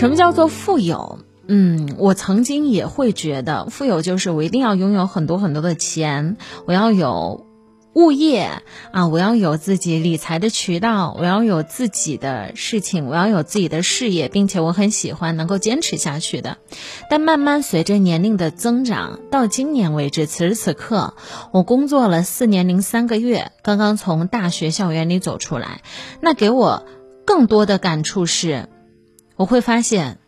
什么叫做富有？嗯，我曾经也会觉得，富有就是我一定要拥有很多很多的钱，我要有物业啊，我要有自己理财的渠道，我要有自己的事情，我要有自己的事业，并且我很喜欢能够坚持下去的。但慢慢随着年龄的增长，到今年为止，此时此刻，我工作了四年零三个月，刚刚从大学校园里走出来，那给我更多的感触是，我会发现。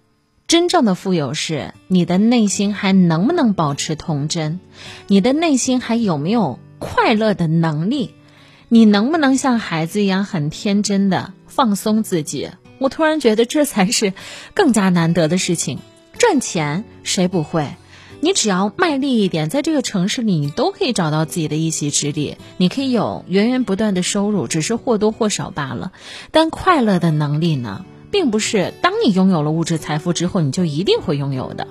真正的富有是你的内心还能不能保持童真，你的内心还有没有快乐的能力，你能不能像孩子一样很天真的放松自己？我突然觉得这才是更加难得的事情。赚钱谁不会？你只要卖力一点，在这个城市里，你都可以找到自己的一席之地，你可以有源源不断的收入，只是或多或少罢了。但快乐的能力呢？并不是当你拥有了物质财富之后，你就一定会拥有的。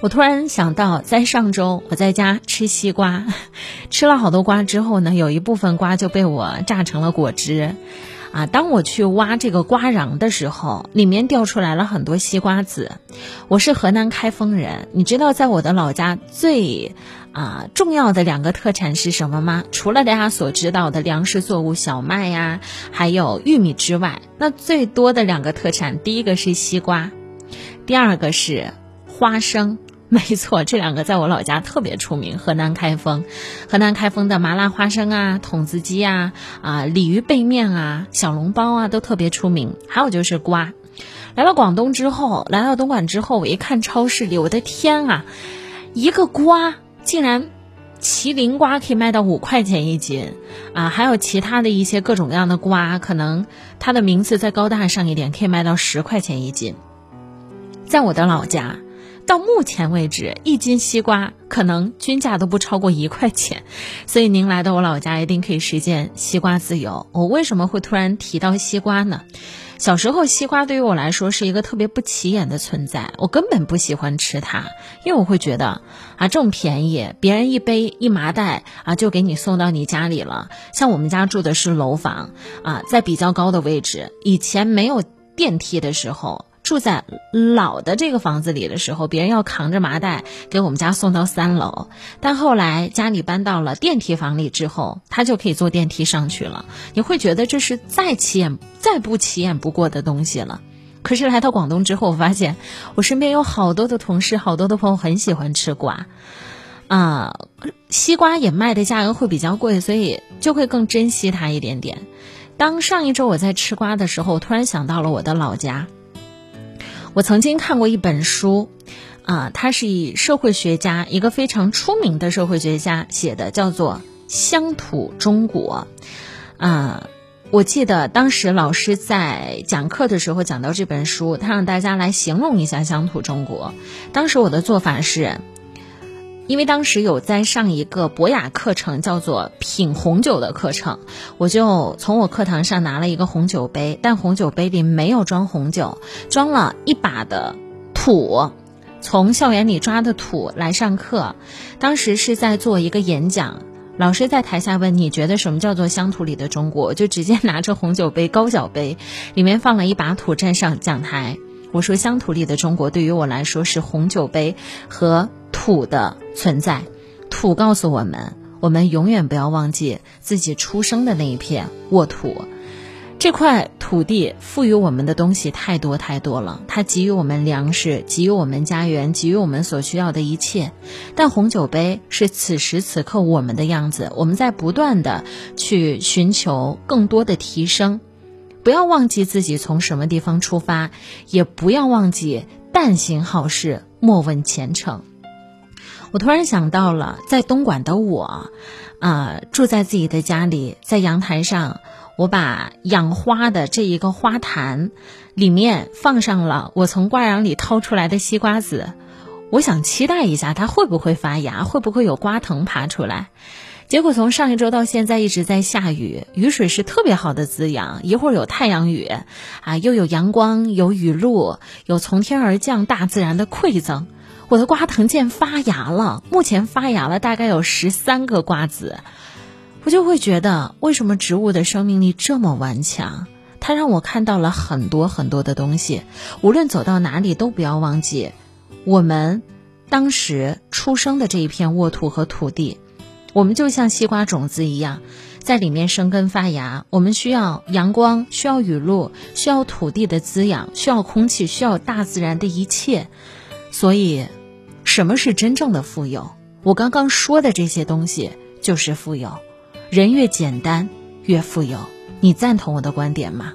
我突然想到，在上周我在家吃西瓜，吃了好多瓜之后呢，有一部分瓜就被我榨成了果汁。啊，当我去挖这个瓜瓤的时候，里面掉出来了很多西瓜籽。我是河南开封人，你知道在我的老家最啊重要的两个特产是什么吗？除了大家所知道的粮食作物小麦呀，还有玉米之外，那最多的两个特产，第一个是西瓜，第二个是花生。没错，这两个在我老家特别出名。河南开封，河南开封的麻辣花生啊、筒子鸡啊、啊鲤鱼背面啊、小笼包啊都特别出名。还有就是瓜，来到广东之后，来到东莞之后，我一看超市里，我的天啊，一个瓜竟然麒麟瓜可以卖到五块钱一斤啊！还有其他的一些各种各样的瓜，可能它的名字再高大上一点，可以卖到十块钱一斤。在我的老家。到目前为止，一斤西瓜可能均价都不超过一块钱，所以您来到我老家一定可以实现西瓜自由。我为什么会突然提到西瓜呢？小时候，西瓜对于我来说是一个特别不起眼的存在，我根本不喜欢吃它，因为我会觉得啊，这么便宜，别人一杯一麻袋啊就给你送到你家里了。像我们家住的是楼房啊，在比较高的位置，以前没有电梯的时候。住在老的这个房子里的时候，别人要扛着麻袋给我们家送到三楼。但后来家里搬到了电梯房里之后，他就可以坐电梯上去了。你会觉得这是再起眼、再不起眼不过的东西了。可是来到广东之后，我发现我身边有好多的同事、好多的朋友很喜欢吃瓜，啊，西瓜也卖的价格会比较贵，所以就会更珍惜它一点点。当上一周我在吃瓜的时候，突然想到了我的老家。我曾经看过一本书，啊，它是以社会学家一个非常出名的社会学家写的，叫做《乡土中国》。啊，我记得当时老师在讲课的时候讲到这本书，他让大家来形容一下乡土中国。当时我的做法是。因为当时有在上一个博雅课程，叫做品红酒的课程，我就从我课堂上拿了一个红酒杯，但红酒杯里没有装红酒，装了一把的土，从校园里抓的土来上课。当时是在做一个演讲，老师在台下问：“你觉得什么叫做乡土里的中国？”就直接拿着红酒杯高脚杯，里面放了一把土站上讲台。我说：“乡土里的中国对于我来说是红酒杯和。”土的存在，土告诉我们，我们永远不要忘记自己出生的那一片沃土。这块土地赋予我们的东西太多太多了，它给予我们粮食，给予我们家园，给予我们所需要的一切。但红酒杯是此时此刻我们的样子，我们在不断的去寻求更多的提升。不要忘记自己从什么地方出发，也不要忘记但行好事，莫问前程。我突然想到了，在东莞的我，啊，住在自己的家里，在阳台上，我把养花的这一个花坛里面放上了我从瓜瓤里掏出来的西瓜籽，我想期待一下它会不会发芽，会不会有瓜藤爬出来。结果从上一周到现在一直在下雨，雨水是特别好的滋养，一会儿有太阳雨，啊，又有阳光，有雨露，有从天而降大自然的馈赠。我的瓜藤见发芽了，目前发芽了大概有十三个瓜子，我就会觉得为什么植物的生命力这么顽强？它让我看到了很多很多的东西。无论走到哪里，都不要忘记我们当时出生的这一片沃土和土地。我们就像西瓜种子一样，在里面生根发芽。我们需要阳光，需要雨露，需要土地的滋养，需要空气，需要大自然的一切。所以，什么是真正的富有？我刚刚说的这些东西就是富有。人越简单，越富有。你赞同我的观点吗？